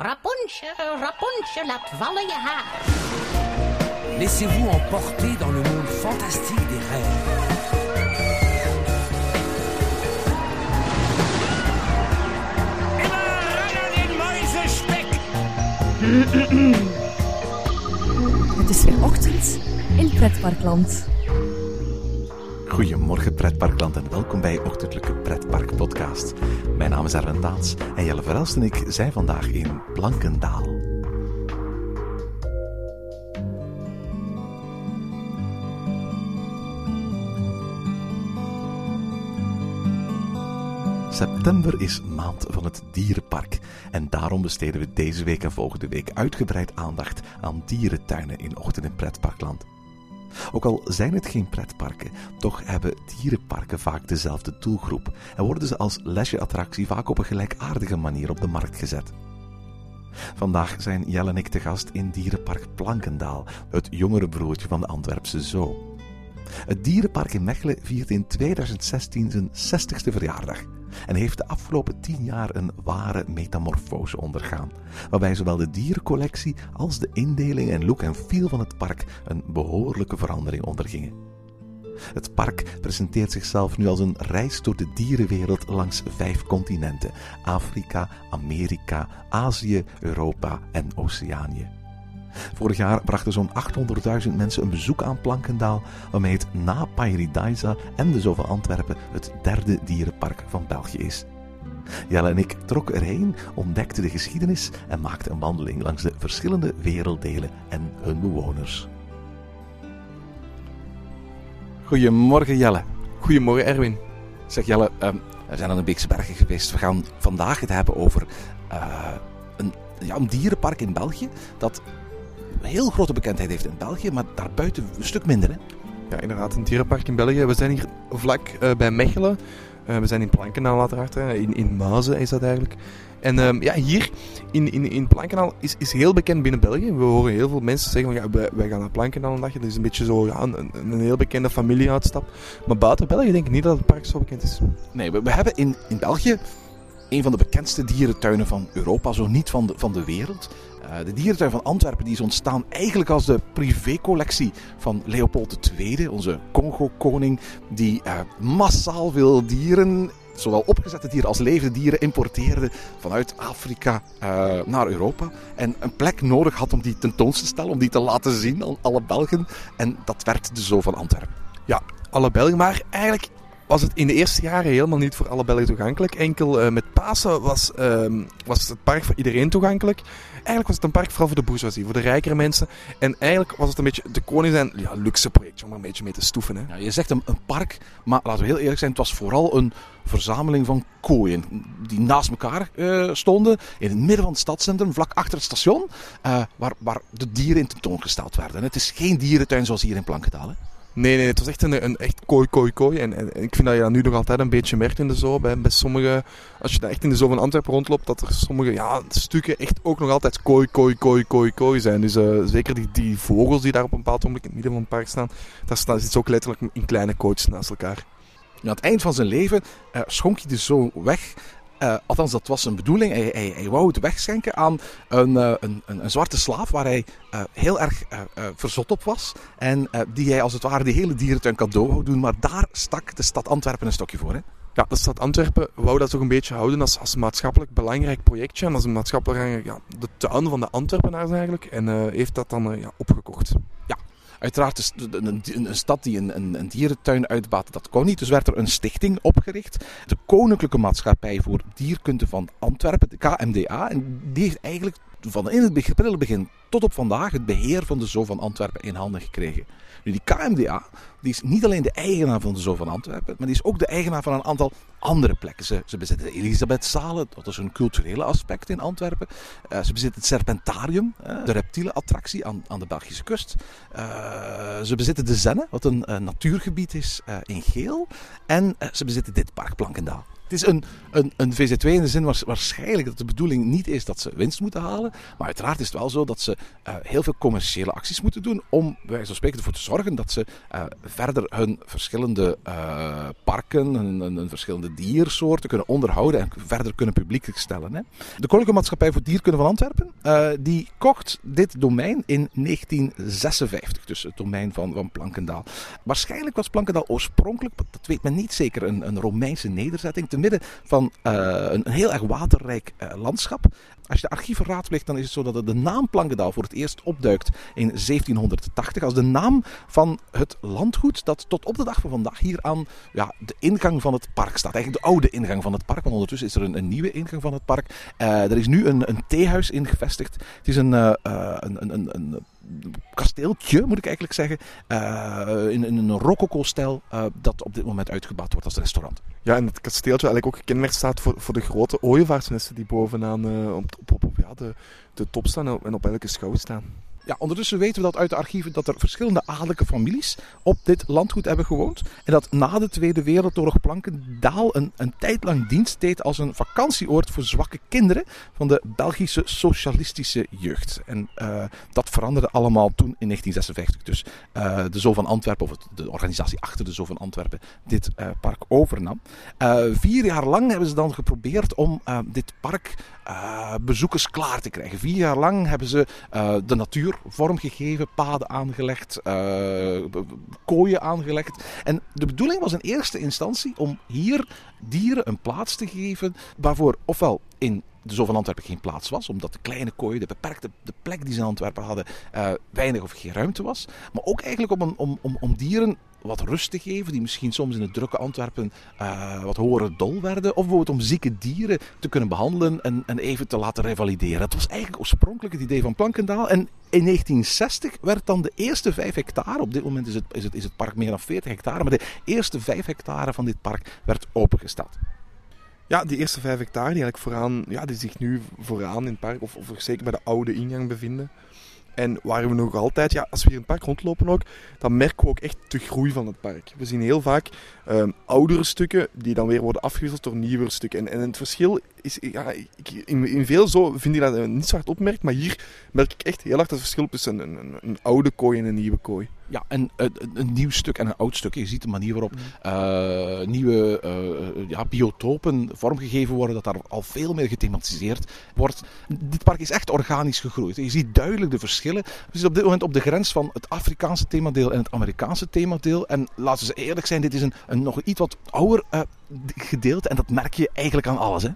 Rapunzel, Rapunzel, laat vallen je haar. Laissez-vous emporter dans le monde fantastique des rêves. Het is weer ochtend in Pretparkland. Goedemorgen pretparkland en welkom bij Ochtendelijke Pretpark Podcast. Mijn naam is Erwin Taats en Jelle Verelst en ik zijn vandaag in Blankendaal. September is maand van het dierenpark en daarom besteden we deze week en volgende week uitgebreid aandacht aan dierentuinen in Ochtend in Pretparkland. Ook al zijn het geen pretparken, toch hebben dierenparken vaak dezelfde doelgroep en worden ze als leisureattractie vaak op een gelijkaardige manier op de markt gezet. Vandaag zijn Jelle en ik te gast in Dierenpark Plankendaal, het jongere broertje van de Antwerpse Zoo. Het dierenpark in Mechelen viert in 2016 zijn 60ste verjaardag en heeft de afgelopen 10 jaar een ware metamorfose ondergaan, waarbij zowel de dierencollectie als de indeling en look en feel van het park een behoorlijke verandering ondergingen. Het park presenteert zichzelf nu als een reis door de dierenwereld langs vijf continenten: Afrika, Amerika, Azië, Europa en Oceanië. Vorig jaar brachten zo'n 800.000 mensen een bezoek aan Plankendaal, waarmee het na Paradise en de Zoo van Antwerpen het derde dierenpark van België is. Jelle en ik trokken erheen, ontdekten de geschiedenis en maakten een wandeling langs de verschillende werelddelen en hun bewoners. Goedemorgen Jelle. Goedemorgen Erwin. Zeg Jelle, ehm, we zijn aan de Beekse Bergen geweest. We gaan vandaag het hebben over eh, een, ja, een dierenpark in België dat heel grote bekendheid heeft in België, maar daarbuiten een stuk minder. Hè? Ja, inderdaad, een dierenpark in België. We zijn hier vlak uh, bij Mechelen. Uh, we zijn in Plankenaal uiteraard, hè. In, in Mazen is dat eigenlijk. En um, ja, hier in, in, in Plankenaal is, is heel bekend binnen België. We horen heel veel mensen zeggen, van, ja, wij, wij gaan naar Plankenaal een dagje. Dat is een beetje zo ja, een, een heel bekende familieuitstap. Maar buiten België denk ik niet dat het park zo bekend is. Nee, we, we hebben in, in België een van de bekendste dierentuinen van Europa, zo niet van de, van de wereld. Uh, de dierentuin van Antwerpen die is ontstaan eigenlijk als de privécollectie van Leopold II, onze Congo-koning, die uh, massaal veel dieren, zowel opgezette dieren als levende dieren, importeerde vanuit Afrika uh, naar Europa. En een plek nodig had om die tentoon te stellen, om die te laten zien aan alle Belgen. En dat werd de Zoo van Antwerpen. Ja, alle Belgen, maar eigenlijk was het in de eerste jaren helemaal niet voor alle Belgen toegankelijk. Enkel uh, met Pasen was, uh, was het park voor iedereen toegankelijk. Eigenlijk was het een park vooral voor de bourgeoisie, voor de rijkere mensen. En eigenlijk was het een beetje de koning zijn ja, luxe projectje om er een beetje mee te stoeven. Hè. Je zegt een, een, park, maar laten we heel eerlijk zijn, het was vooral een verzameling van kooien die naast elkaar uh, stonden in het midden van het stadscentrum, vlak achter het station, uh, waar, waar de dieren in tentoongesteld werden. Het is geen dierentuin zoals hier in Plankendaal. Nee, nee, het was echt een, een echt kooi, kooi, kooi. En, en, ik vind dat je dat nu nog altijd een beetje merkt in de zoo. Bij, bij sommige, als je daar echt in de zoo van Antwerpen rondloopt, dat er sommige ja, stukken echt ook nog altijd kooi, kooi, kooi, kooi, kooi zijn. Dus uh, zeker die, die vogels die daar op een bepaald moment in het midden van het park staan, daar staan, zit ook letterlijk in kleine kooitjes naast elkaar. aan het eind van zijn leven uh, schonk hij de zoo weg uh, althans, dat was zijn bedoeling. Hij, hij, hij wou het wegschenken aan een, uh, een, een, een, zwarte slaaf waar hij uh, heel erg verzot op was. En die hij als het ware de hele dierentuin cadeau wou doen. Maar daar stak de stad Antwerpen een stokje voor. Hè? Ja, de stad Antwerpen wou dat toch een beetje houden als, als maatschappelijk belangrijk projectje. En als een maatschappelijk ja, de tuin van de Antwerpenaars eigenlijk. En heeft dat dan ja, opgekocht. Ja, Uiteraard een, een, een, stad die een, een, een dierentuin uitbaat, dat kon niet. Dus werd er een stichting opgericht. De Koninklijke Maatschappij voor Dierkunde van Antwerpen, de KMDA. En die heeft eigenlijk van in het begin tot op vandaag het beheer van de Zoo van Antwerpen in handen gekregen. Nu, die KMDA die is niet alleen de eigenaar van de Zoo van Antwerpen, maar die is ook de eigenaar van een aantal andere plekken. Ze, ze bezitten de Elisabethzalen, dat is een culturele aspect in Antwerpen. Uh, ze bezitten het Serpentarium, uh, de reptiele attractie aan, aan de Belgische kust. Uh, ze bezitten de Zenne, wat een natuurgebied is in Geel. En ze bezitten dit park Plankendaal. Het is een, een, een VZ2 in de zin waars- waarschijnlijk dat de bedoeling niet is dat ze winst moeten halen. Maar uiteraard is het wel zo dat ze eh, heel veel commerciële acties moeten doen. Om wijze van spreken ervoor te zorgen dat ze eh, verder hun verschillende eh, parken, hun, verschillende diersoorten kunnen onderhouden en verder kunnen publiekelijk stellen. Hè. De Koninklijke Maatschappij voor Dierkunde van Antwerpen die kocht dit domein in 1956. Dus het domein van, van Plankendaal. Waarschijnlijk was Plankendaal oorspronkelijk, dat weet men niet zeker, een, een Romeinse nederzetting. Te midden van eh, een, een heel erg waterrijk eh, landschap. Als je de archieven raadpleegt, dan is het zo dat de naam Plankendaal voor het eerst opduikt in 1780. Als de naam van het landgoed dat tot op de dag van vandaag hier aan ja, de ingang van het park staat. Eigenlijk de oude ingang van het park, want ondertussen is er een, een nieuwe ingang van het park. Eh, er is nu een, een theehuis in gevestigd. Het is een, een, een, een, een kasteeltje, moet ik eigenlijk zeggen, eh, in, een rococo-stijl eh, dat op dit moment uitgebouwd wordt als restaurant. Ja, en het kasteeltje eigenlijk ook gekenmerkt staat voor, voor de grote ooievaarsnesten die bovenaan eh, op, op, op, ja, de, de top staan en op elke schouw staan. Ja, ondertussen weten we dat uit de archieven dat er verschillende adellijke families op dit landgoed hebben gewoond. En dat na de Tweede Wereldoorlog Plankendaal een, een tijd lang dienst deed als een vakantieoord voor zwakke kinderen van de Belgische socialistische jeugd. En eh, dat veranderde allemaal toen in 1956. Dus eh, de Zoo van Antwerpen, of de organisatie achter de Zoo van Antwerpen, dit eh, park overnam. Vier jaar lang hebben ze dan geprobeerd om dit park eh, bezoekers klaar te krijgen. Vier jaar lang hebben ze eh, de natuur vormgegeven, paden aangelegd, b- kooien aangelegd. En de bedoeling was in eerste instantie om hier dieren een plaats te geven waarvoor ofwel in de Zoo van Antwerpen geen plaats was, omdat de kleine kooien, de beperkte de plek die ze in Antwerpen hadden, weinig of geen ruimte was. Maar ook eigenlijk een- om, om, om dieren wat rust te geven, die misschien soms in het drukke Antwerpen eh, wat horen dol werden. Of bijvoorbeeld om zieke dieren te kunnen behandelen en, en even te laten revalideren. Dat was eigenlijk oorspronkelijk het idee van Plankendaal. En in 1960 werd dan de eerste 5 hectare, op dit moment is het, is het, is het park meer dan 40 hectare, maar de eerste 5 hectare van dit park werd opengesteld. Ja, die eerste vijf hectare die eigenlijk vooraan, ja, die zich nu vooraan in het park, of, of zeker bij de oude ingang bevinden. En waar we nog altijd, ja, als we hier in het park rondlopen ook, dan merken we ook echt de groei van het park. We zien heel vaak ehm, oudere stukken die dan weer worden afgewisseld door nieuwere stukken. En, en het verschil is, ja, ik, in, in veel zo vind ik dat niet zo hard opmerkt, maar hier merk ik echt heel hard het verschil tussen een, een, een oude kooi en een nieuwe kooi. Ja, een, een, een nieuw stuk en een oud stuk. Je ziet de manier waarop eh, nieuwe eh, ja, biotopen vormgegeven worden, dat daar al veel meer gethematiseerd wordt. Dit park is echt organisch gegroeid. Je ziet duidelijk de verschillen. We zitten op dit moment op de grens van het Afrikaanse themadeel en het Amerikaanse themadeel. En laten we eerlijk zijn, dit is een, een nog iets wat ouder eh, gedeelte en dat merk je eigenlijk aan alles. Hè?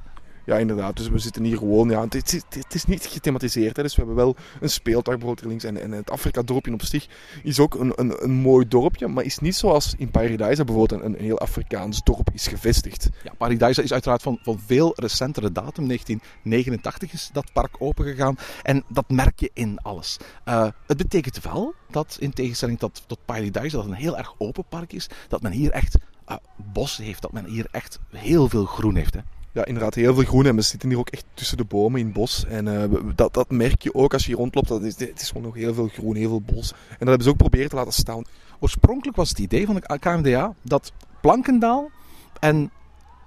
Ja, inderdaad. Dus we zitten hier gewoon. Ja, het, is, het is niet gethematiseerd. Hè. Dus we hebben wel een speeltuig bijvoorbeeld links. En, en het Afrika-dorpje op zich is ook een, een, een mooi dorpje. Maar is niet zoals in Paradise bijvoorbeeld een, een heel Afrikaans dorp is gevestigd. Ja, Paradise is uiteraard van, van veel recentere datum. 1989 is dat park opengegaan. En dat merk je in alles. Eh, het betekent wel dat, in tegenstelling tot, tot Paradise, dat het een heel erg open park is. Dat men hier echt eh, bos heeft. Dat men hier echt heel veel groen heeft. Hè. Ja, inderdaad, heel veel groen. En we zitten hier ook echt tussen de bomen in het bos. En eh, dat, dat merk je ook als je hier rondloopt. Dat is, het is gewoon nog heel veel groen, heel veel bos. En dat hebben ze ook proberen te laten staan. Oorspronkelijk was het idee van de KMDA dat Plankendaal en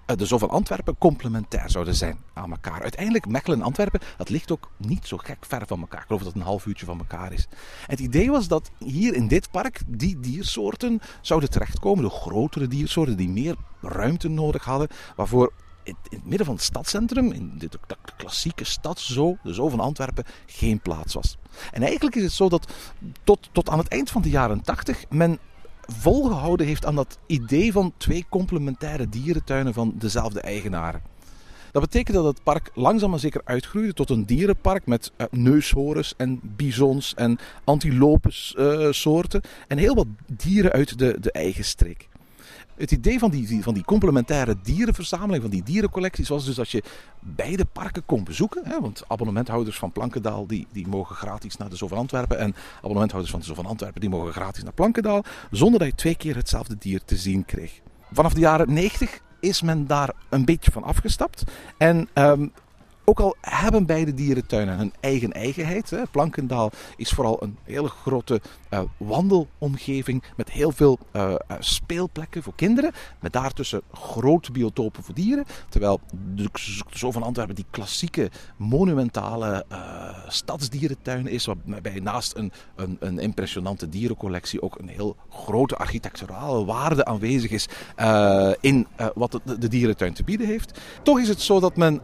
de Zoo van Antwerpen complementair zouden zijn aan elkaar. Uiteindelijk, Mechelen en Antwerpen, dat ligt ook niet zo gek ver van elkaar. Ik geloof dat het een half uurtje van elkaar is. Het idee was dat hier in dit park die diersoorten zouden terechtkomen. De grotere diersoorten die meer ruimte nodig hadden. Waarvoor in het midden van het stadscentrum, in de klassieke stadszoo, de Zoo van Antwerpen, geen plaats was. En eigenlijk is het zo dat tot, tot aan het eind van de jaren 80 men volgehouden heeft aan dat idee van twee complementaire dierentuinen van dezelfde eigenaren. Dat betekent dat het park langzaam maar zeker uitgroeide tot een dierenpark met eh, neushoorns en bisons en antilopes eh, en heel wat dieren uit de, de eigen streek. Het idee van die, van die complementaire dierenverzameling, van die dierencollecties, was dus dat je beide parken kon bezoeken. Hè, want abonnementhouders van Plankendaal die, die mogen gratis naar de Zoo van Antwerpen. En abonnementhouders van de Zoo van Antwerpen die mogen gratis naar Plankendaal. Zonder dat je twee keer hetzelfde dier te zien kreeg. Vanaf de jaren 90 is men daar een beetje van afgestapt. En ehm, ook al hebben beide dierentuinen hun eigen eigenheid. Hè. Plankendaal is vooral een hele grote uh, wandelomgeving met heel veel uh, speelplekken voor kinderen. Met daartussen grote biotopen voor dieren. Terwijl de Zoo van Antwerpen die klassieke monumentale uh, stadsdierentuin is. Waarbij naast een, een, een, impressionante dierencollectie ook een heel grote architecturale waarde aanwezig is in wat de, de, dierentuin te bieden heeft. Toch is het zo dat men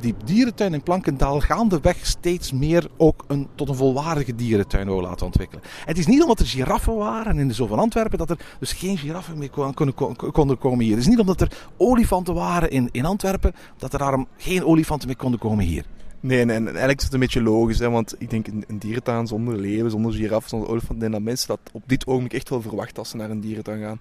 die dierentuin in Plankendaal gaandeweg steeds meer ook een, tot een volwaardige dierentuin wil laten ontwikkelen. Het is niet omdat er giraffen waren in de Zoo van Antwerpen dat er dus geen giraffen meer konden, komen hier. Het is niet omdat er olifanten waren in, in Antwerpen dat er daarom geen olifanten meer konden komen hier. Nee, en, en eigenlijk is het een beetje logisch, hè, want ik denk een, dierentuin zonder leeuwen, zonder giraffen, zonder olifanten, dat mensen dat op dit ogenblik echt wel verwachten als ze naar een dierentuin gaan.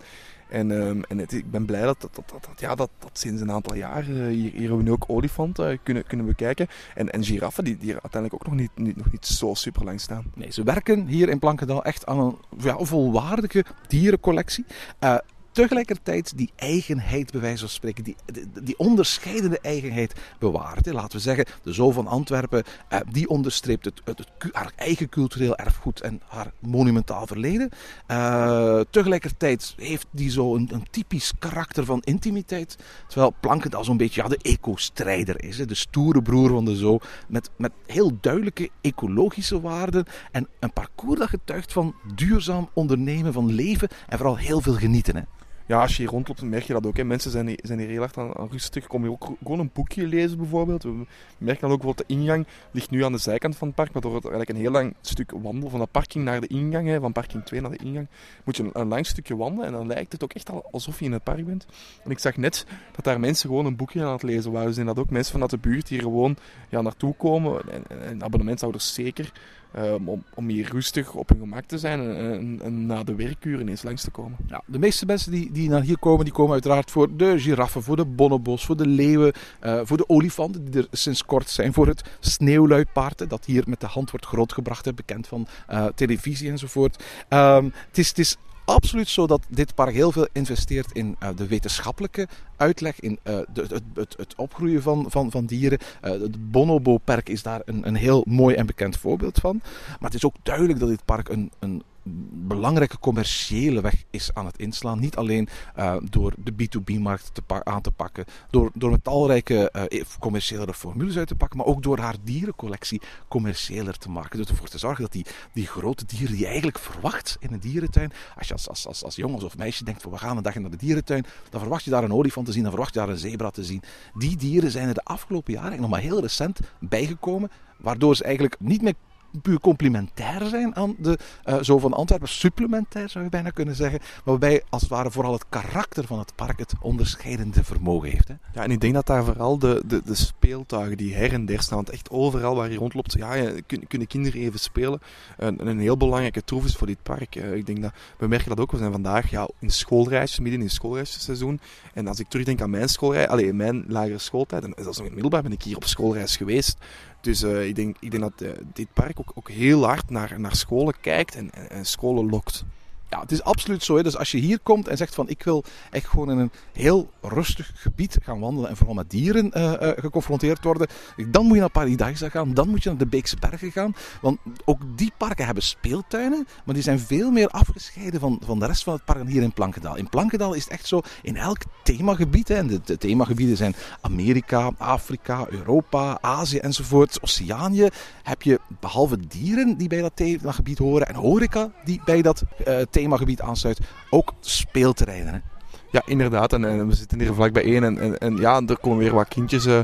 En, um, en het, ik ben blij dat, dat, dat, dat, ja, dat, dat sinds een aantal jaar uh, hier, hier hebben we nu ook olifanten uh, kunnen, kunnen bekijken. En, en giraffen die, die uiteindelijk ook nog niet, niet, nog niet zo super lang staan. Nee, ze werken hier in Plankendaal echt aan een ja, volwaardige dierencollectie. Uh, tegelijkertijd die eigenheid, bij wijze van spreken, die, die, onderscheidende eigenheid bewaart. Laten we zeggen, de Zoo van Antwerpen, eh, die onderstreept het, het, haar eigen cultureel erfgoed en haar monumentaal verleden. Uh, tegelijkertijd heeft die zo een, een, typisch karakter van intimiteit. Terwijl Plankendaal zo'n beetje de eco-strijder is. De stoere broer van de Zoo. Met, met heel duidelijke ecologische waarden. En een parcours dat getuigt van duurzaam ondernemen, van leven en vooral heel veel genieten. Ja, als je hier rondloopt, merk je dat ook. Hè. Mensen zijn hier, zijn heel erg aan, rustig. Kom je ook gewoon een boekje lezen bijvoorbeeld. We merken dan ook bijvoorbeeld de ingang ligt nu aan de zijkant van het park, waardoor het eigenlijk een heel lang stuk wandelen van de parking naar de ingang, hè, van parking 2 naar de ingang, moet je een, een, lang stukje wandelen en dan lijkt het ook echt al alsof je in het park bent. En ik zag net dat daar mensen gewoon een boekje aan het lezen waren. Dus dat ook mensen vanuit de buurt hier gewoon ja, naartoe komen. En, en, en abonnementhouders zeker. Um, om, om hier rustig op hun gemak te zijn en, en, na de werkuren eens langs te komen. Ja, de meeste mensen die, die naar hier komen, die komen uiteraard voor de giraffen, voor de bonobos, voor de leeuwen, uh, voor de olifanten die er sinds kort zijn, voor het sneeuwluipaard dat hier met de hand wordt grootgebracht, bekend van uh, televisie enzovoort. Um, het, is, het is absoluut zo dat dit park heel veel investeert in uh, de wetenschappelijke uitleg, in uh, de, het, het, opgroeien van, van, van dieren. Uh, het Bonobo-park is daar een, een heel mooi en bekend voorbeeld van. Maar het is ook duidelijk dat dit park een, een belangrijke commerciële weg is aan het inslaan. Niet alleen uh, door de B2B-markt aan te pakken, door, door met talrijke uh, commerciële formules uit te pakken, maar ook door haar dierencollectie commerciëler te maken. Dus ervoor te zorgen dat die, die grote dieren die je eigenlijk verwacht in een dierentuin, als je als, als, als, als jongen of meisje denkt van we gaan een dag naar de dierentuin, dan verwacht je daar een olifant te zien, dan verwacht je daar een zebra te zien. Die dieren zijn er de afgelopen jaren nog maar heel recent bijgekomen, waardoor ze eigenlijk niet meer puur complementair zijn aan de uh, Zoo van Antwerpen. Supplementair zou je bijna kunnen zeggen. Waarbij als het ware vooral het karakter van het park het onderscheidende vermogen heeft. Hè? Ja, en ik denk dat daar vooral de, de, de speeltuigen die her en der staan. Want echt overal waar je rondloopt, ja, ja, kunnen kinderen even spelen. Een, een heel belangrijke troef is voor dit park. Uh, ik denk dat, we merken dat ook. We zijn vandaag ja, in schoolreisjes, midden in schoolreisseizoen. En als ik terugdenk aan mijn schoolreis, alleen mijn lagere schooltijd, en zelfs in het middelbaar ben ik hier op schoolreis geweest. Dus uh, ik, denk, ik denk dat uh, dit park ook, ook heel hard naar, naar scholen kijkt en scholen lokt. Ja, het is absoluut zo. Dus als je hier komt en zegt van ik wil echt gewoon in een heel rustig gebied gaan wandelen en vooral met dieren uh, uh, geconfronteerd worden, dan moet je naar Paradise gaan, dan moet je naar de Beekse Bergen gaan. Want ook die parken hebben speeltuinen, maar die zijn veel meer afgescheiden van, van de rest van het park hier in Plankendaal. In Plankendaal is het echt zo, in elk themagebied, hè, en de, de themagebieden zijn Amerika, Afrika, Europa, Azië enzovoort, Oceanië, heb je behalve dieren die bij dat themagebied horen en horeca die bij dat uh, themagebied themagebied aansluit, ook speelterreinen. Ja, inderdaad. En, we zitten hier vlakbij één. En, en, ja, er komen weer wat kindjes uh,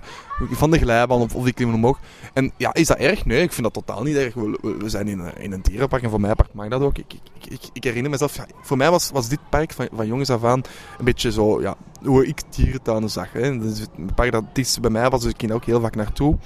van de glijbaan of, of die klimmen omhoog. En ja, is dat erg? Nee, ik vind dat totaal niet erg. We, zijn in, in een dierenpark en voor mij mag dat ook. Ik, ik, ik, herinner mezelf, voor mij was, was dit park van, van jongens af aan een beetje zo, ja, hoe ik dierentuinen zag. Hè. Dus park dat is bij mij was, dus ik ging ook heel vaak naartoe.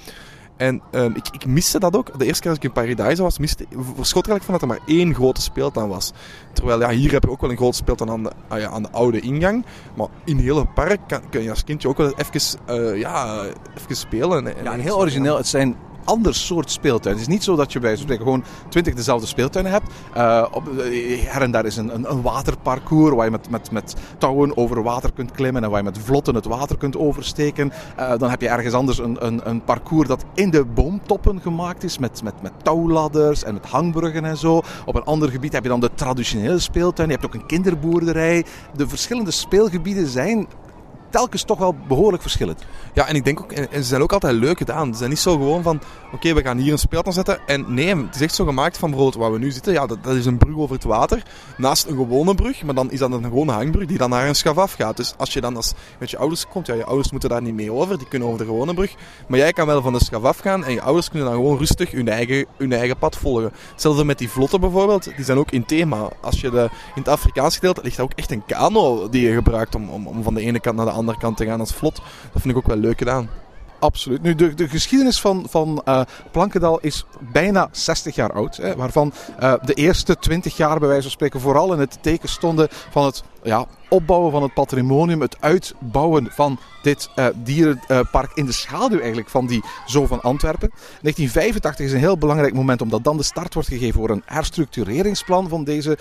En um, ik, ik miste dat ook. De eerste keer als ik in Paradise was, miste, verschot er eigenlijk van dat er maar één grote speeltuin was. Terwijl ja, hier heb je ook wel een grote speeltuin aan de, ah ja, aan de oude ingang. Maar in heel het park kan, kun je als kindje ook wel even, uh, ja, even spelen. En, ja, en heel origineel. Het zijn ander soort speeltuin. Het is niet zo dat je bij spreken gewoon twintig dezelfde speeltuinen hebt. Uh, op, uh, her en daar is een, een, een, waterparcours waar je met, met, met touwen over water kunt klimmen en waar je met vlotten het water kunt oversteken. Uh, dan heb je ergens anders een, een, een, parcours dat in de boomtoppen gemaakt is met, met, met touwladders en met hangbruggen en zo. Op een ander gebied heb je dan de traditionele speeltuin. Je hebt ook een kinderboerderij. De verschillende speelgebieden zijn telkens toch wel behoorlijk verschillend. Ja, en ik denk ook, en ze zijn ook altijd leuk gedaan. Ze zijn niet zo gewoon van, oké, we gaan hier een speeltuin zetten. En nee, het is echt zo gemaakt van bijvoorbeeld waar we nu zitten. Ja, dat, dat, is een brug over het water. Naast een gewone brug, maar dan is dat een gewone hangbrug die dan naar een schaf gaat. Dus als je dan als met je ouders komt, ja, je ouders moeten daar niet mee over. Die kunnen over de gewone brug. Maar jij kan wel van de schaf gaan en je ouders kunnen dan gewoon rustig hun eigen, hun eigen pad volgen. Hetzelfde met die vlotten bijvoorbeeld. Die zijn ook in thema. Als je de, in het Afrikaanse gedeelte ligt daar ook echt een kano die je gebruikt om, om, om van de ene kant naar de andere kant te gaan als vlot. Dat vind ik ook wel leuk gedaan. Absoluut. Nu, de, de geschiedenis van, van uh, Plankendal is bijna 60 jaar oud. Hè, waarvan uh, de eerste 20 jaar, bij wijze van spreken, vooral in het teken stonden van het ja, opbouwen van het patrimonium, het uitbouwen van dit uh, dierenpark in de schaduw eigenlijk van die Zoo van Antwerpen. 1985 is een heel belangrijk moment omdat dan de start wordt gegeven voor een herstructureringsplan van deze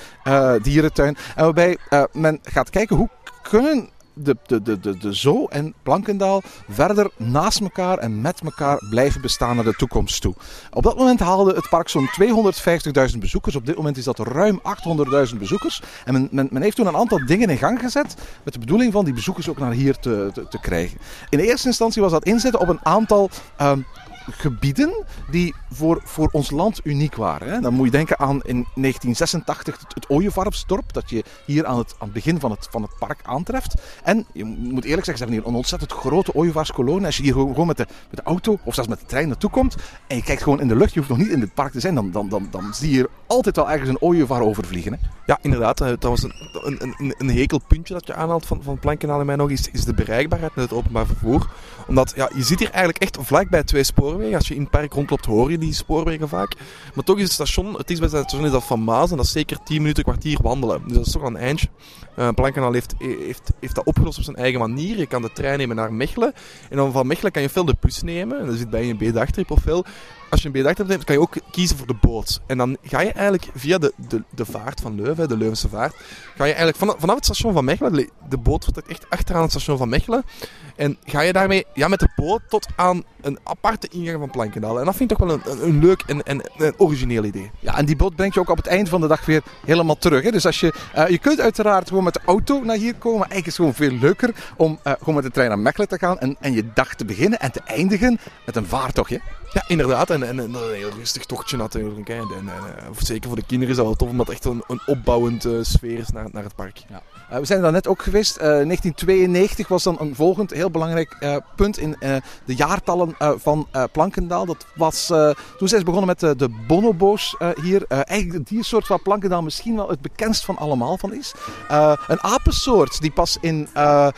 dierentuin. En waarbij men gaat kijken hoe kunnen de, de, de, de, de Zoo en Plankendaal verder naast elkaar en met elkaar blijven bestaan naar de toekomst toe. Op dat moment haalde het park zo'n 250.000 bezoekers. Op dit moment is dat ruim 800.000 bezoekers. En men, men, men, heeft toen een aantal dingen in gang gezet met de bedoeling van die bezoekers ook naar hier te, te, krijgen. In eerste instantie was dat inzetten op een aantal um, gebieden die voor, voor ons land uniek waren. Dan moet je denken aan in 1986 het, het dat je hier aan het, aan het begin van het, van het park aantreft. En je moet eerlijk zeggen, ze hebben hier een ontzettend grote ooievaarskolonie. Als je hier gewoon met de, met de auto of zelfs met de trein naartoe komt en je kijkt gewoon in de lucht, je hoeft nog niet in het park te zijn, dan, dan, dan, dan zie je hier altijd wel ergens een ooievaar overvliegen. Hè. Ja, inderdaad. Dat was een, een, een, hekelpuntje dat je aanhaalt van, van Plankenaal in mij nog, is, is de bereikbaarheid met het openbaar vervoer. Omdat ja, je zit hier eigenlijk echt vlakbij twee Als je in het park rondloopt, hoor je die spoorwegen vaak. Maar toch is het station, het is bij het station is dat van Maas en dat is zeker 10 minuten, kwartier wandelen. Dus dat is toch wel een eindje. Uh, Plankenaal heeft, heeft, heeft dat opgelost op zijn eigen manier. Je kan de trein nemen naar Mechelen. En dan van Mechelen kan je veel de bus nemen. En dat zit bij een B-dagtrip of veel als je een B-dagtrip neemt, kan je ook kiezen voor de boot. En dan ga je eigenlijk via de, de, de vaart van Leuven, de Leuvense vaart, ga je eigenlijk vanaf, vanaf het station van Mechelen, de boot vertrekt echt achteraan het station van Mechelen, en ga je daarmee ja, met de boot tot aan een aparte ingang van Plankendaal. En dat vind ik toch wel een, een, leuk en, en een origineel idee. Ja, en die boot brengt je ook op het eind van de dag weer helemaal terug. Hè? Dus als je, uh, je kunt uiteraard gewoon met de auto naar hier komen. Eigenlijk is het gewoon veel leuker om uh, gewoon met de trein naar Mechelen te gaan en, en je dag te beginnen en te eindigen met een vaartochtje. Ja, inderdaad. En, en, en, een heel rustig tochtje natuurlijk. En, en, zeker voor de kinderen is dat wel tof, omdat het echt een, een opbouwend sfeer is naar, naar het park. Ja. Uh, we zijn er net ook geweest. Uh, 1992 was dan een volgend heel belangrijk uh, punt in de jaartallen van Plankendaal. Dat was, toen zijn ze begonnen met de, bonobo's hier. eigenlijk die soort waar Plankendaal misschien wel het bekendst van allemaal van is. een apensoort die pas in ja,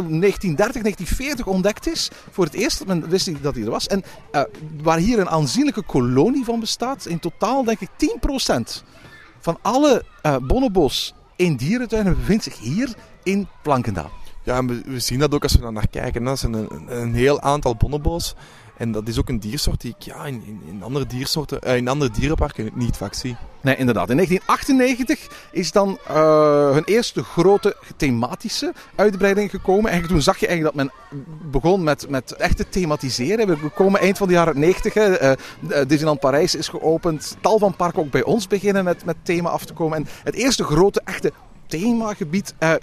1930, 1940 ontdekt is. Voor het eerst, men wist dat hij er was. En waar hier een aanzienlijke kolonie van bestaat. In totaal denk ik 10% van alle bonobos in dierentuinen bevindt zich hier in Plankendaal. Ja, we, zien dat ook als we daar naar kijken. Dat zijn een, een, heel aantal bonobo's. En dat is ook een diersoort die ik ja, in, in, andere diersoorten, uh, in andere dierenparken niet vaak zie. Nee, inderdaad. In 1998 is dan uh, hun eerste grote thematische uitbreiding gekomen. Eigenlijk toen zag je eigenlijk dat men begon met, met echt te thematiseren. We komen eind van de jaren 90. Uh, Disneyland Parijs is geopend. Tal van parken ook bij ons beginnen met, met thema af te komen. En het eerste grote, echte themagebied uh,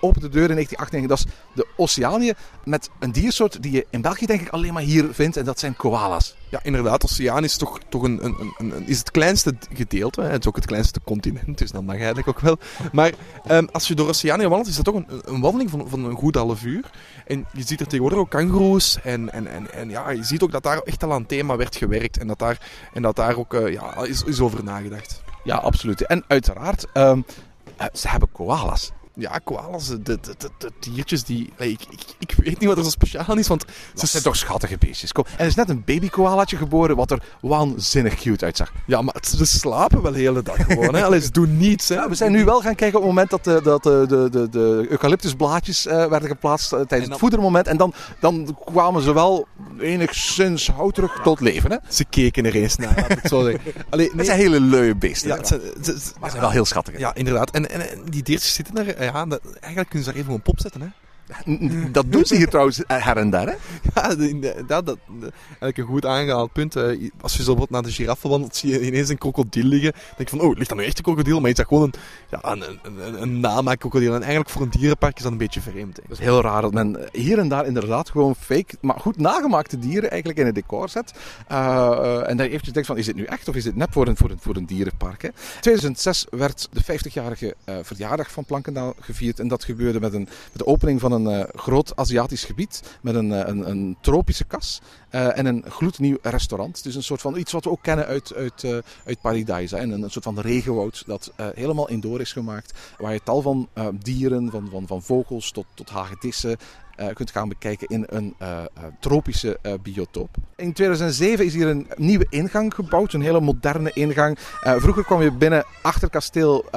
opent de deur in 1998. Dat is de Oceanië met een diersoort die je in België denk ik alleen maar hier vindt. En dat zijn koalas. Ja, inderdaad. Oceanië is toch, toch een, een, een, een, is het kleinste gedeelte. Hè. Het is ook het kleinste continent, dus dat mag eigenlijk ook wel. Maar um, als je door Oceanië wandelt, is dat toch een, een wandeling van, van een goed half uur. En je ziet er tegenwoordig ook kangoeroes. En, en, en, en ja, je ziet ook dat daar echt al aan thema werd gewerkt. En dat daar, en dat daar ook uh, ja, is, is over nagedacht. Ja, absoluut. En uiteraard... Um, uh, ze hebben koalas. Ja, koalas, de, de, de, de diertjes die... ik, ik, ik weet niet wat er zo speciaal aan is, want Ze zijn toch schattige beestjes. Kom. En er is net een baby koalaatje geboren wat er waanzinnig cute uitzag. Ja, maar ze slapen wel de hele dag gewoon. Hè. Allee, ze doen niets. Hè. Ja, we zijn nu wel gaan kijken op het moment dat de, dat de, de, de, de eucalyptusblaadjes eh, werden geplaatst eh, tijdens dan- het voedermoment. En dan, dan kwamen ze wel enigszins houterig tot leven. Hè? Ze keken er eens naar, laat ik het zo zeggen. Allee, Het nee, zijn hele leuwe beesten. ja, het zijn, maar ze zijn wel heel schattig. hè. Ja, inderdaad. En, en, en die diertjes zitten daar... Ja, dat, eigenlijk kunnen ze daar even een pop zetten, hè. Dat doen ze hier trouwens eh, her en der. Hè? Ja, dat, dat, eigenlijk een goed aangehaald punt. als je zo bijvoorbeeld naar de giraffe wandelt, zie je ineens een krokodil liggen. Dan denk je van, oh, ligt dat nu echt een krokodil? Maar je zag gewoon een, ja, een, een, een, namaak-krokodil. En eigenlijk voor een dierenpark is dat een beetje vreemd. Hè. Het is heel raar dat men hier en daar inderdaad gewoon fake, maar goed nagemaakte dieren eigenlijk in het decor zet. Eh, en dan eventjes denkt van, is dit nu echt of is dit nep voor een, voor een, voor een dierenpark? Hè? 2006 werd de 50-jarige eh, verjaardag van Plankendaal gevierd. En dat gebeurde met, een, met de opening van een eh, groot Aziatisch gebied. Met een, eh, een, een tropische kas eh, en een gloednieuw restaurant. Dus een soort van iets wat we ook kennen uit, uit, uit Paradise. En een, soort van regenwoud dat helemaal indoor is gemaakt. Waar je tal van dieren, van, van, van vogels tot, tot hagedissen, kunt gaan bekijken in een eh, eh, tropische eh, biotoop. In 2007 is hier een nieuwe ingang gebouwd, een hele moderne ingang. Eh, vroeger kwam je binnen achter kasteel eh,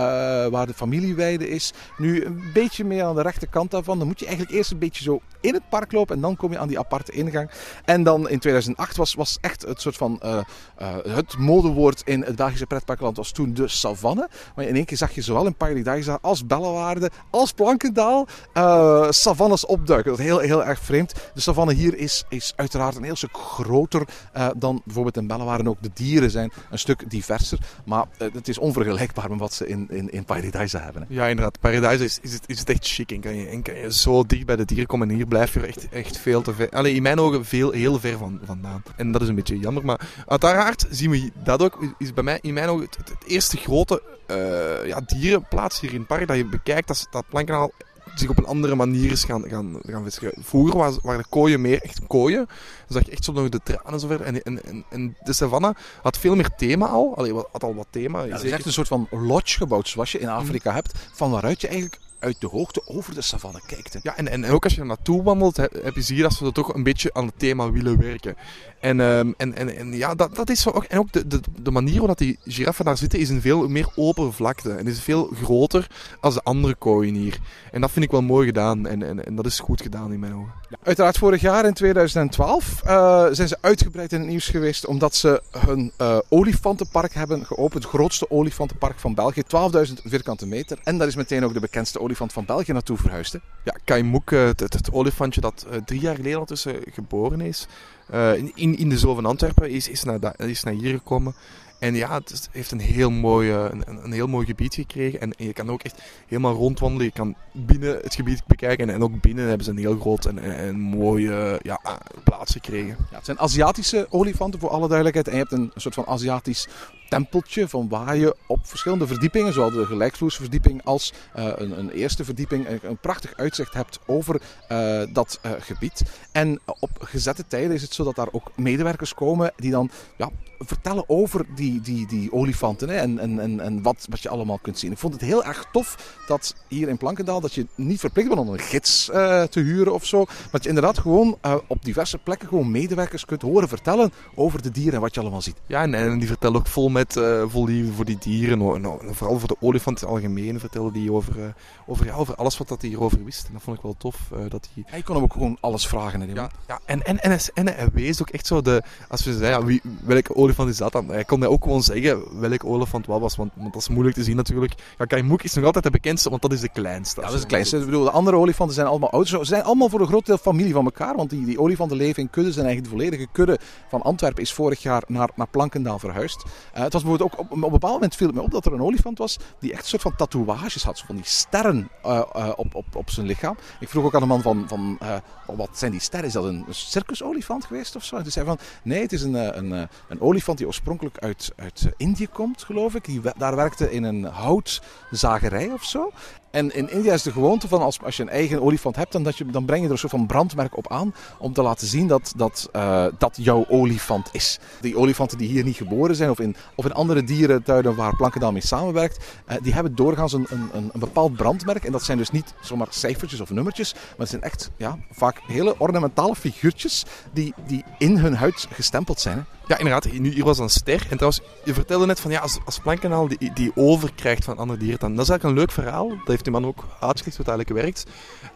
waar de familieweide is. Nu een beetje meer aan de rechterkant daarvan. Dan moet je eigenlijk eerst een beetje zo in het park lopen en dan kom je aan die aparte ingang. En dan in 2008 was, was echt het soort van eh, eh, het modewoord in het Belgische pretparkland was toen de savanne. Maar in één keer zag je zowel in Paradise als Bellewaarde als Plankendaal eh savannes opduiken. Dat heel, heel erg vreemd. De savanne hier is, is uiteraard een heel stuk groter eh, dan bijvoorbeeld in Bellewaarde. Ook de dieren zijn een stuk diverser. Maar eh, het is onvergelijkbaar met wat ze in, in, in Paradise hebben. Hè. Ja, inderdaad. Paradise is, is, het, is het echt chic. En kan, je, en zo dicht bij de dieren komen. En hier blijf je echt, echt veel te ver. Allee, in mijn ogen veel, heel ver van, vandaan. En dat is een beetje jammer. Maar uiteraard zien we dat ook. Is bij mij, in mijn ogen het, eerste grote eh, ja, dierenplaats hier in het. Dat je bekijkt dat, dat Plankkanaal zich op een andere manier is gaan, gaan, gaan vestigen. Vroeger was, waren de kooien meer echt kooien. Dan zag je echt zo nog de tranen en zo verder. En, en, en, en de savanne had veel meer thema al. Allee, had al wat thema. Ja, het is echt een soort van lodge gebouwd zoals je in Afrika hebt. Van waaruit je eigenlijk uit de hoogte over de savanne kijkt. hè. Ja, en, en ook als je er naartoe wandelt, he- heb je zie je dat ze er toch een beetje aan het thema willen werken. En, ehm, en, en, en ja, dat, dat is zo ook. En ook de, de, de manier waarop die giraffen daar zitten is een veel meer open vlakte. En is veel groter als de andere kooien hier. En dat vind ik wel mooi gedaan. En, en, en dat is goed gedaan in mijn ogen. Uiteraard vorig jaar in 2012 eh, zijn ze uitgebreid in het nieuws geweest omdat ze hun eh, olifantenpark hebben geopend. Het grootste olifantenpark van België, 12.000 vierkante meter. En daar is meteen ook de bekendste olifant van België naartoe verhuisd. hè. Ja, Kaimoek, eh, het, het, olifantje dat eh, drie jaar geleden ondertussen geboren is, eh, in, in, de zoo van Antwerpen, is, is, naar, is naar hier gekomen. En ja, het heeft een heel, mooi, een, een- heel mooi gebied gekregen. En, je kan ook echt helemaal rondwandelen. Je kan binnen het gebied bekijken. En, en ook binnen hebben ze een heel groot en, en, en mooie ja, plaats gekregen. Ja, het zijn Aziatische olifanten voor alle duidelijkheid. En je hebt een soort van Aziatisch tempeltje van waar je op verschillende verdiepingen, zowel de gelijkvloersverdieping als eh, een, een eerste verdieping, een, prachtig uitzicht hebt over eh, dat eh, gebied. En op gezette tijden is het zo dat daar ook medewerkers komen die dan ja, vertellen over die, die, die olifanten hè, en, en, en, en wat, wat je allemaal kunt zien. Ik vond het heel erg tof dat hier in Plankendaal dat je niet verplicht bent om een gids eh, te huren of zo, maar dat je inderdaad gewoon eh, op diverse plekken gewoon medewerkers kunt horen vertellen over de dieren en wat je allemaal ziet. Ja, en, en die vertellen ook vol met eh, vol liefde voor die dieren. Nou, vooral voor de olifant in het algemeen vertellen die over, over, ja, over alles wat dat hij hierover wist. En dat vond ik wel tof. dat hij Hij kon hem ook gewoon alles vragen. Hè, Ja, ja en, en, en, en hij wees ook echt zo de... Als we zeiden, ja, wie, welke olifant is dat dan? Hij kon mij ook gewoon zeggen welke olifant wat was, want, want dat is moeilijk te zien natuurlijk. Ja, Kaimoek is nog altijd de bekendste, want dat is de kleinste. Dat is het kleinste. Ik bedoel, de andere olifanten zijn allemaal oud. Ze zijn allemaal voor een groot deel familie van elkaar. Want die, die olifanten leven in kuddes. En eigenlijk de volledige kudde van Antwerpen is vorig jaar naar, naar Plankendaal verhuisd. Eh, het was bijvoorbeeld ook op, op een bepaald moment viel het me op dat er een olifant was die echt een soort van tatoeages had. Van die sterren eh, eh, op, op, op zijn lichaam. Ik vroeg ook aan de man van, van wat zijn die sterren? Is dat een circusolifant geweest of zo? En zei van, nee, het is een, een, een olifant die oorspronkelijk uit, uit eh, Indië komt, geloof ik. Die daar werkte in een houtzagerij of zo. En in India is de gewoonte van als, als je een eigen olifant hebt, dan, dat je, dan breng je er een soort van brandmerk op aan om te laten zien dat dat, eh, dat jouw olifant is. Die olifanten die hier niet geboren zijn of in, of in andere dierentuinen waar Plankendaal mee samenwerkt, eh, die hebben doorgaans een, een, een, bepaald brandmerk. En dat zijn dus niet zomaar cijfertjes of nummertjes, maar het zijn echt ja, vaak hele ornamentale figuurtjes die, die in hun huid gestempeld zijn. Hè. Ja, inderdaad. Nu, hier was een ster. En trouwens, je vertelde net van ja, als, als Plankenaal die, die overkrijgt van andere dieren, dan, dat is eigenlijk een leuk verhaal. Heeft die man ook uitgelegd hoe het eigenlijk werkt.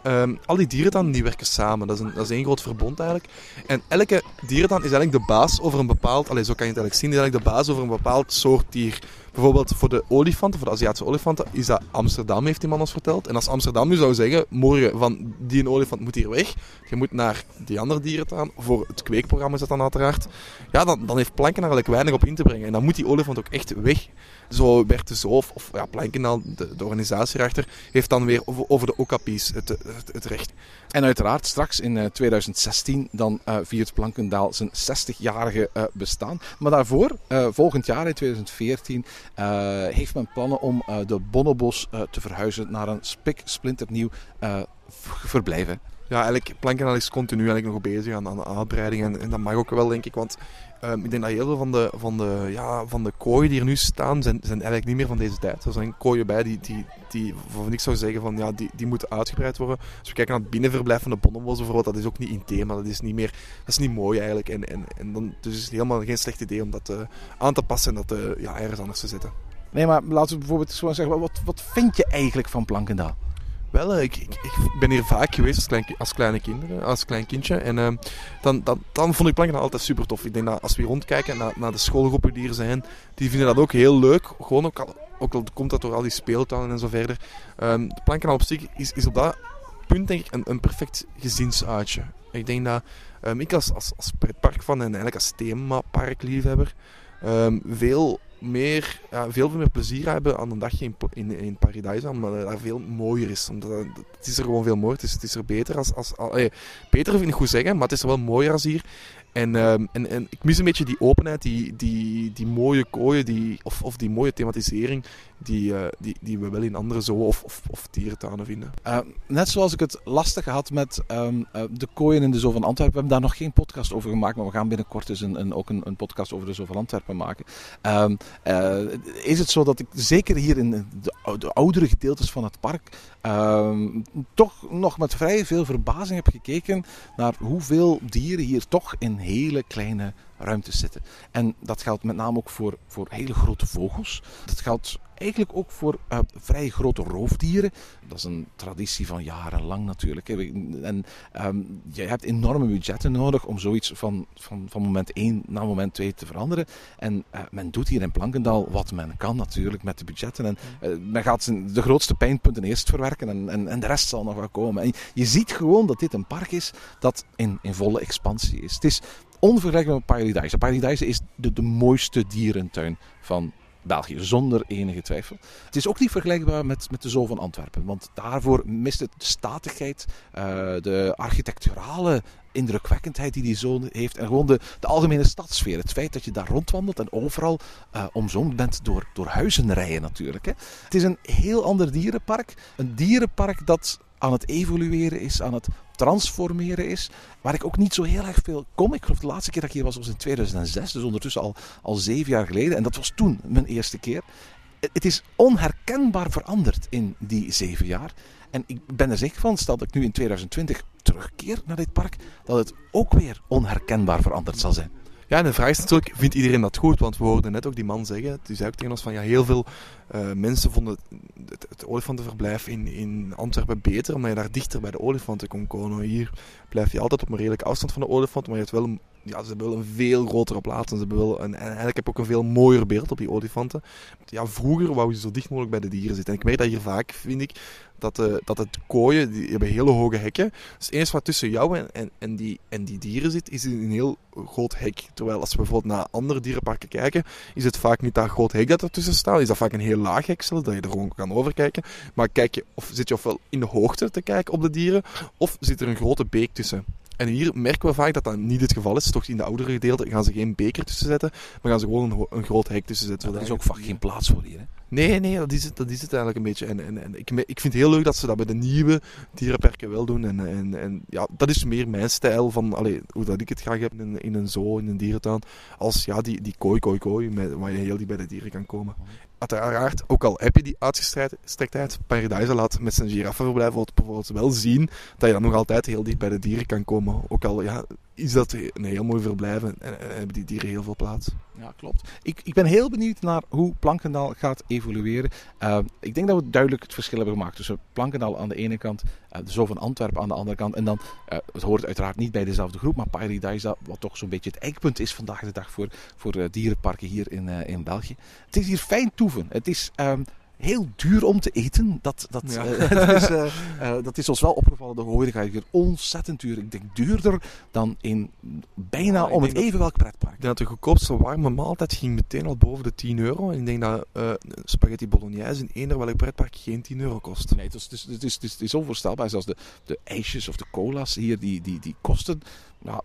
Ehm, al die dieren dan, die werken samen. Dat is, een, dat is één groot verbond eigenlijk. En elke dierentan is eigenlijk de baas over een bepaald... Allez, zo kan je het eigenlijk zien. Die is eigenlijk de baas over een bepaald soort dier. Bijvoorbeeld voor de olifanten, voor de Aziatische olifanten, is dat Amsterdam, heeft die man ons verteld. En als Amsterdam nu zou zeggen, morgen van die olifant moet hier weg, je moet naar die andere dierentuin, voor het kweekprogramma is dat dan uiteraard, ja, dan, dan heeft Planken eigenlijk weinig op in te brengen. En dan moet die olifant ook echt weg. Zo werd de Zoof, of ja, Plankendaal, de, de organisatie erachter, heeft dan weer over, de okapies het, het, het recht. En uiteraard straks in uh, 2016 dan uh, viert Plankendaal zijn 60-jarige uh, bestaan. Maar daarvoor, uh, volgend jaar in 2014, heeft men plannen om de Bonnebos te verhuizen naar een spik splinternieuw verblijf. Ja, eigenlijk, Plankendaal is continu eigenlijk nog bezig aan, aan de uitbreiding. En, en dat mag ook wel, denk ik. Want um, ik denk dat heel veel van de, van, de, ja, van de kooien die er nu staan, zijn, zijn eigenlijk niet meer van deze tijd. Er zijn kooien bij die, die, die waarvan ik zou zeggen van ja, die, die moeten uitgebreid worden. Als we kijken naar het binnenverblijf van de Bonnemos bijvoorbeeld, dat is ook niet in thema. Dat is niet meer, dat is niet mooi eigenlijk. En, en, en dan, dus is het helemaal geen slecht idee om dat uh, aan te passen en dat uh, ja, ergens anders te zetten. Nee, maar laten we bijvoorbeeld gewoon zeggen, wat, wat vind je eigenlijk van Plankendaal? Wel, ik, ik, ik, ben hier vaak geweest als, klein, als kleine kinderen, als klein kindje. En uh, dan, dan, dan vond ik Plankendaal altijd super tof. Ik denk dat als we rondkijken naar, naar de schoolgroepen die er zijn, die vinden dat ook heel leuk. Gewoon ook al, ook al komt dat door al die speeltuinen en zo verder. Um, Plankendaal op zich is, is op dat punt denk ik een, een perfect gezinsuitje. Ik denk dat um, ik als, als, pretpark en eigenlijk als themaparkliefhebber um, veel meer, ja, veel meer plezier hebben aan een dagje in, in, in Paradise, omdat het veel mooier is. Omdat het is er gewoon veel mooier, het is, het is er beter als... als, als eh, beter vind ik goed zeggen, maar het is er wel mooier als hier. En, um, en, en ik mis een beetje die openheid, die, die, die mooie kooien, die, of, of die mooie thematisering, die, uh, die, die we wel in andere zoo of, of, of dierentuinen vinden. Uh, net zoals ik het lastig had met um, uh, de kooien in de Zoo van Antwerpen. We hebben daar nog geen podcast over gemaakt, maar we gaan binnenkort dus een, een, ook een, een podcast over de Zoo van Antwerpen maken. Um, is het zo dat ik zeker hier in de, de oudere gedeeltes van het park toch nog met vrij veel verbazing heb gekeken naar hoeveel dieren hier toch in hele kleine ruimtes zitten. En dat geldt met name ook voor, voor hele grote vogels. Dat geldt eigenlijk ook voor uh, vrij grote roofdieren. Dat is een traditie van jarenlang natuurlijk. Hè. En um, je hebt enorme budgetten nodig om zoiets van, van, van moment 1 naar moment 2 te veranderen. En uh, men doet hier in Plankendaal wat men kan natuurlijk met de budgetten. En uh, men gaat de grootste pijnpunten eerst verwerken en, en, en de rest zal nog wel komen. En je ziet gewoon dat dit een park is dat in, in volle expansie is. Het is onvergelijkbaar met Paradise. Paradise is de, de mooiste dierentuin van België, zonder enige twijfel. Het is ook niet vergelijkbaar met, met de Zoo van Antwerpen, want daarvoor mist het de statigheid, uh, de architecturale indrukwekkendheid die die zoo heeft en gewoon de, de algemene stadsfeer. Het feit dat je daar rondwandelt en overal uh, omzoomd bent door, door huizenrijen natuurlijk. Hè. Het is een heel ander dierenpark. Een dierenpark dat aan het evolueren is, aan het transformeren is. Waar ik ook niet zo heel erg veel kom. Ik geloof de laatste keer dat ik hier was was in 2006, dus ondertussen al, al zeven jaar geleden. En dat was toen mijn eerste keer. Het is onherkenbaar veranderd in die zeven jaar. En ik ben er zeker van, stel dat ik nu in 2020 terugkeer naar dit park, dat het ook weer onherkenbaar veranderd zal zijn. Ja, de vraag is natuurlijk, vindt iedereen dat goed? Want we hoorden net ook die man zeggen, die zei ook tegen ons van, ja, heel veel uh, mensen vonden het, het, olifantenverblijf in, in Antwerpen beter, omdat je daar dichter bij de olifanten kon komen. Hier blijf je altijd op een redelijke afstand van de olifant, maar je hebt wel ja, ze hebben wel een veel grotere plaats en ze hebben wel een, en eigenlijk heb ik ook een veel mooier beeld op die olifanten. Ja, vroeger wou je zo dicht mogelijk bij de dieren zitten. En ik merk dat hier vaak, vind ik, dat, uh, dat het kooien, die hebben hele hoge hekken. Dus het enige wat tussen jou en, en, en, die, en die dieren zit, is een heel groot hek. Terwijl als we bijvoorbeeld naar andere dierenparken kijken, is het vaak niet dat groot hek dat ertussen staat. Is dat vaak een heel laag hek, dat je er gewoon kan overkijken. Maar kijk je, of zit je ofwel in de hoogte te kijken op de dieren, of zit er een grote beek tussen. En hier merken we vaak dat dat niet het geval is. Toch in de oudere gedeelte gaan ze geen beker tussen zetten, maar gaan ze gewoon een, een groot hek tussen zetten. Ja, er is ook vaak geen plaats voor hier. Hè? Nee, nee, dat is het, dat is het eigenlijk een beetje. En, en, en ik, ik vind het heel leuk dat ze dat bij de nieuwe dierenperken wel doen. En, en, en ja, dat is meer mijn stijl van hoe dat ik het graag heb in in een zoo, in een dierentuin. Als ja, die, die kooi, kooi, kooi, met, waar je heel die bij de dieren kan komen. Uiteraard, ook al heb je die uitgestrektheid, Paradise laat met zijn giraffenverblijf bijvoorbeeld wel zien dat je dan nog altijd heel dicht bij de dieren kan komen. Ook al ja, is dat een heel mooi verblijf en, en hebben die dieren heel veel plaats. Ja, klopt. Ik, ik ben heel benieuwd naar hoe Plankendaal gaat evolueren. Uh, ik denk dat we duidelijk het verschil hebben gemaakt tussen Plankendaal aan de ene kant, uh, de Zoo van Antwerpen aan de andere kant. En dan, uh, het hoort uiteraard niet bij dezelfde groep, maar Paradise, wat toch zo'n beetje het eikpunt is vandaag de dag voor, voor dierenparken hier in, in België. Het is hier fijn toeven. Het is... Heel duur om te eten. Dat, dat, Ja. eh, dat, is, eh, dat is ons wel opgevallen. De horeca is hier ontzettend duur. Ik denk duurder dan in bijna om het dat- even welk pretpark. Ik denk dat de goedkoopste warme maaltijd ging meteen al boven de 10 euro. En ik denk dat spaghetti bolognese in eender welk pretpark geen 10 euro kost. Nee, het is, het is, het is, het is, het is onvoorstelbaar. Zelfs de, de ijsjes of de cola's hier, die, die, die kosten nou,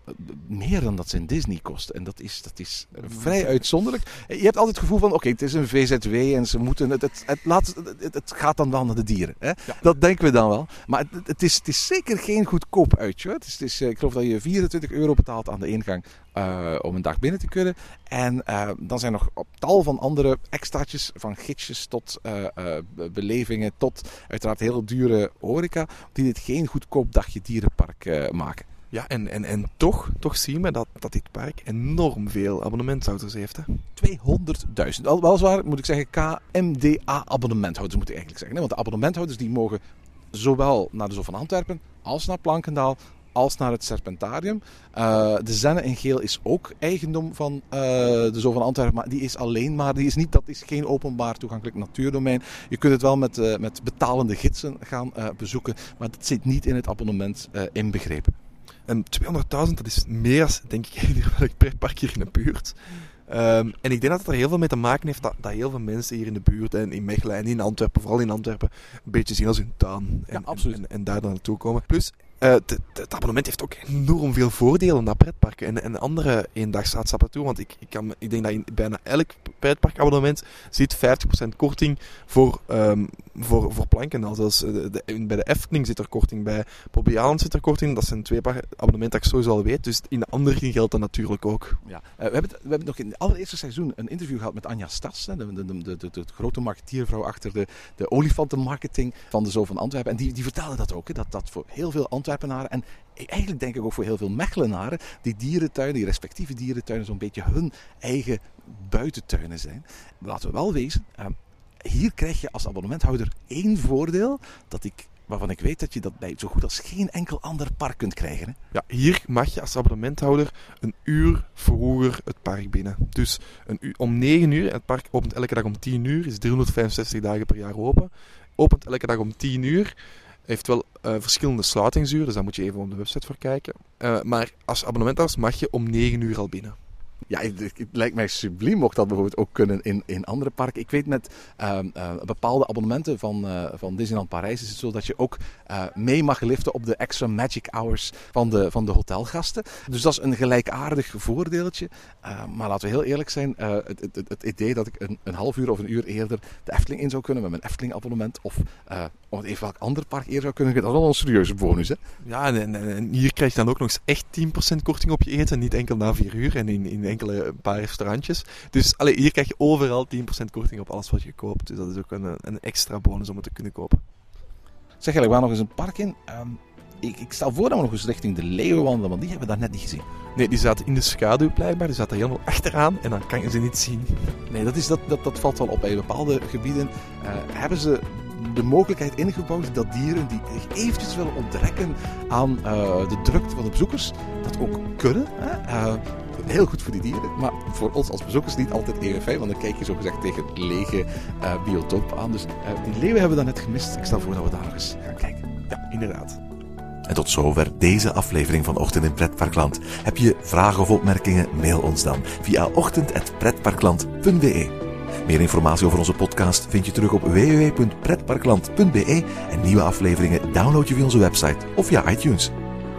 meer dan dat ze in Disney kosten. En dat is, dat is vrij uitzonderlijk. Je hebt altijd het gevoel van, oké, het is een VZW en ze moeten... Het, het, het, laat, het, het gaat dan wel naar de dieren. Hè? Dat denken we dan wel. Maar het, het, is, het is zeker geen goedkoop uitje. Het is, het is, eh, ik geloof dat je 24 euro betaalt aan de ingang eh, om een dag binnen te kunnen. En eh, dan zijn er nog op tal van andere extraatjes, van gidsjes tot eh, eh, be- belevingen, tot uiteraard heel dure horeca, die dit geen goedkoop dagje dierenpark eh, maken. Ja, en, en, en toch, toch zien we dat, dat dit park enorm veel abonnementhouders heeft. Hè? 200.000. Wel, weliswaar moet ik zeggen KMDA-abonnementhouders moet ik eigenlijk zeggen. hè, Want de abonnementhouders die mogen zowel naar de Zoo van Antwerpen als naar Plankendaal als naar het Serpentarium. Eh, de Zenne in geel is ook eigendom van eh, de Zoo van Antwerpen, maar die is alleen maar, die is niet, dat is geen openbaar toegankelijk natuurdomein. Je kunt het wel met, eh, met betalende gidsen gaan bezoeken, maar dat zit niet in het abonnement inbegrepen. En 200.000, dat is meer dan, denk ik, welk pretpark hier in de buurt. Ehm, en ik denk dat het er heel veel mee te maken heeft dat, dat heel veel mensen hier in de buurt en in Mechelen en in Antwerpen, vooral in Antwerpen, een beetje zien als hun tuin. En, Ja, absoluut. En, en, en daar dan naartoe komen. Plus, eh, het- abonnement heeft ook enorm veel voordelen naar pretparken en, en andere eendagsuitstappen toe. Want ik, ik, kan, ik denk dat in bijna elk pretparkabonnement zit 50% korting voor, ehm voor, voor planken. Zelfs eh, de, bij de Efteling zit er korting bij. Bobby Island zit er korting. Dat zijn twee abonnementen dat ik sowieso al weet. Dus in de andere geldt dat natuurlijk ook. Ja, eh, we, hebben, we hebben nog in het allereerste seizoen een interview gehad met Anja Stas, de, de, de, de, grote marketeervrouw achter de, de olifantenmarketing van de Zoo van Antwerpen. En die, die vertelde dat ook, hè, dat dat voor heel veel En eigenlijk denk ik ook voor heel veel Mechelenaren, die dierentuinen, die respectieve dierentuinen, zo'n beetje hun eigen buitentuinen zijn. Laten we wel wezen, eh, hier krijg je als abonnementhouder één voordeel dat ik, waarvan ik weet dat je dat bij zo goed als geen enkel ander park kunt krijgen. Hè. Ja, hier mag je als abonnementhouder een uur vroeger het park binnen. Dus een om 9 uur, het park opent elke dag om 10 uur, is 365 dagen per jaar open. Opent elke dag om 10 uur. Heeft wel eh, verschillende sluitingsuren, dus daar moet je even op de website voor kijken. Eh, maar als abonnementhouder mag je om 9 uur al binnen. Ja, het, lijkt mij subliem mocht dat bijvoorbeeld ook kunnen in, in andere parken. Ik weet met ehm, eh, bepaalde abonnementen van, eh, van Disneyland Parijs is het zo dat je ook eh, mee mag liften op de extra magic hours van de, van de hotelgasten. Dus dat is een gelijkaardig voordeeltje. Maar laten we heel eerlijk zijn, het, het, het, idee dat ik een, een half uur of een uur eerder de Efteling in zou kunnen met mijn Efteling abonnement of het even welk ander park eerder zou kunnen, dat is wel een serieuze bonus. Hè? Ja, en, en, en hier krijg je dan ook nog eens echt 10% korting op je eten. Niet enkel na 4 uur en in, in enkele een paar restaurantjes. Dus allee, hier krijg je overal 10% korting op alles wat je koopt. Dus dat is ook een, een extra bonus om het te kunnen kopen. Zeg eigenlijk, we gaan nog eens een park in. Ehm, ik, ik stel voor dat we nog eens richting de Leeuwen wandelen, want die hebben we daar net niet gezien. Nee, die zaten in de schaduw blijkbaar. Die zaten helemaal achteraan en dan kan je ze niet zien. Nee, dat, is, dat, dat, dat valt wel op. Bij bepaalde gebieden eh, hebben ze de mogelijkheid ingebouwd dat dieren die zich eventjes willen onttrekken aan eh, de drukte van de bezoekers, dat ook kunnen. Hè? Eh, heel goed voor die dieren, maar voor ons als bezoekers niet altijd even fijn, want dan kijk je zogezegd tegen lege eh biotopen aan. Dus eh, die leeuwen hebben we dan net gemist. Ik stel voor dat we daar nog eens gaan kijken. Ja, inderdaad. En tot zover deze aflevering van Ochtend in Pretparkland. Heb je vragen of opmerkingen? Mail ons dan via ochtend.pretparkland.be. Meer informatie over onze podcast vind je terug op www.pretparkland.be en nieuwe afleveringen download je via onze website of via iTunes.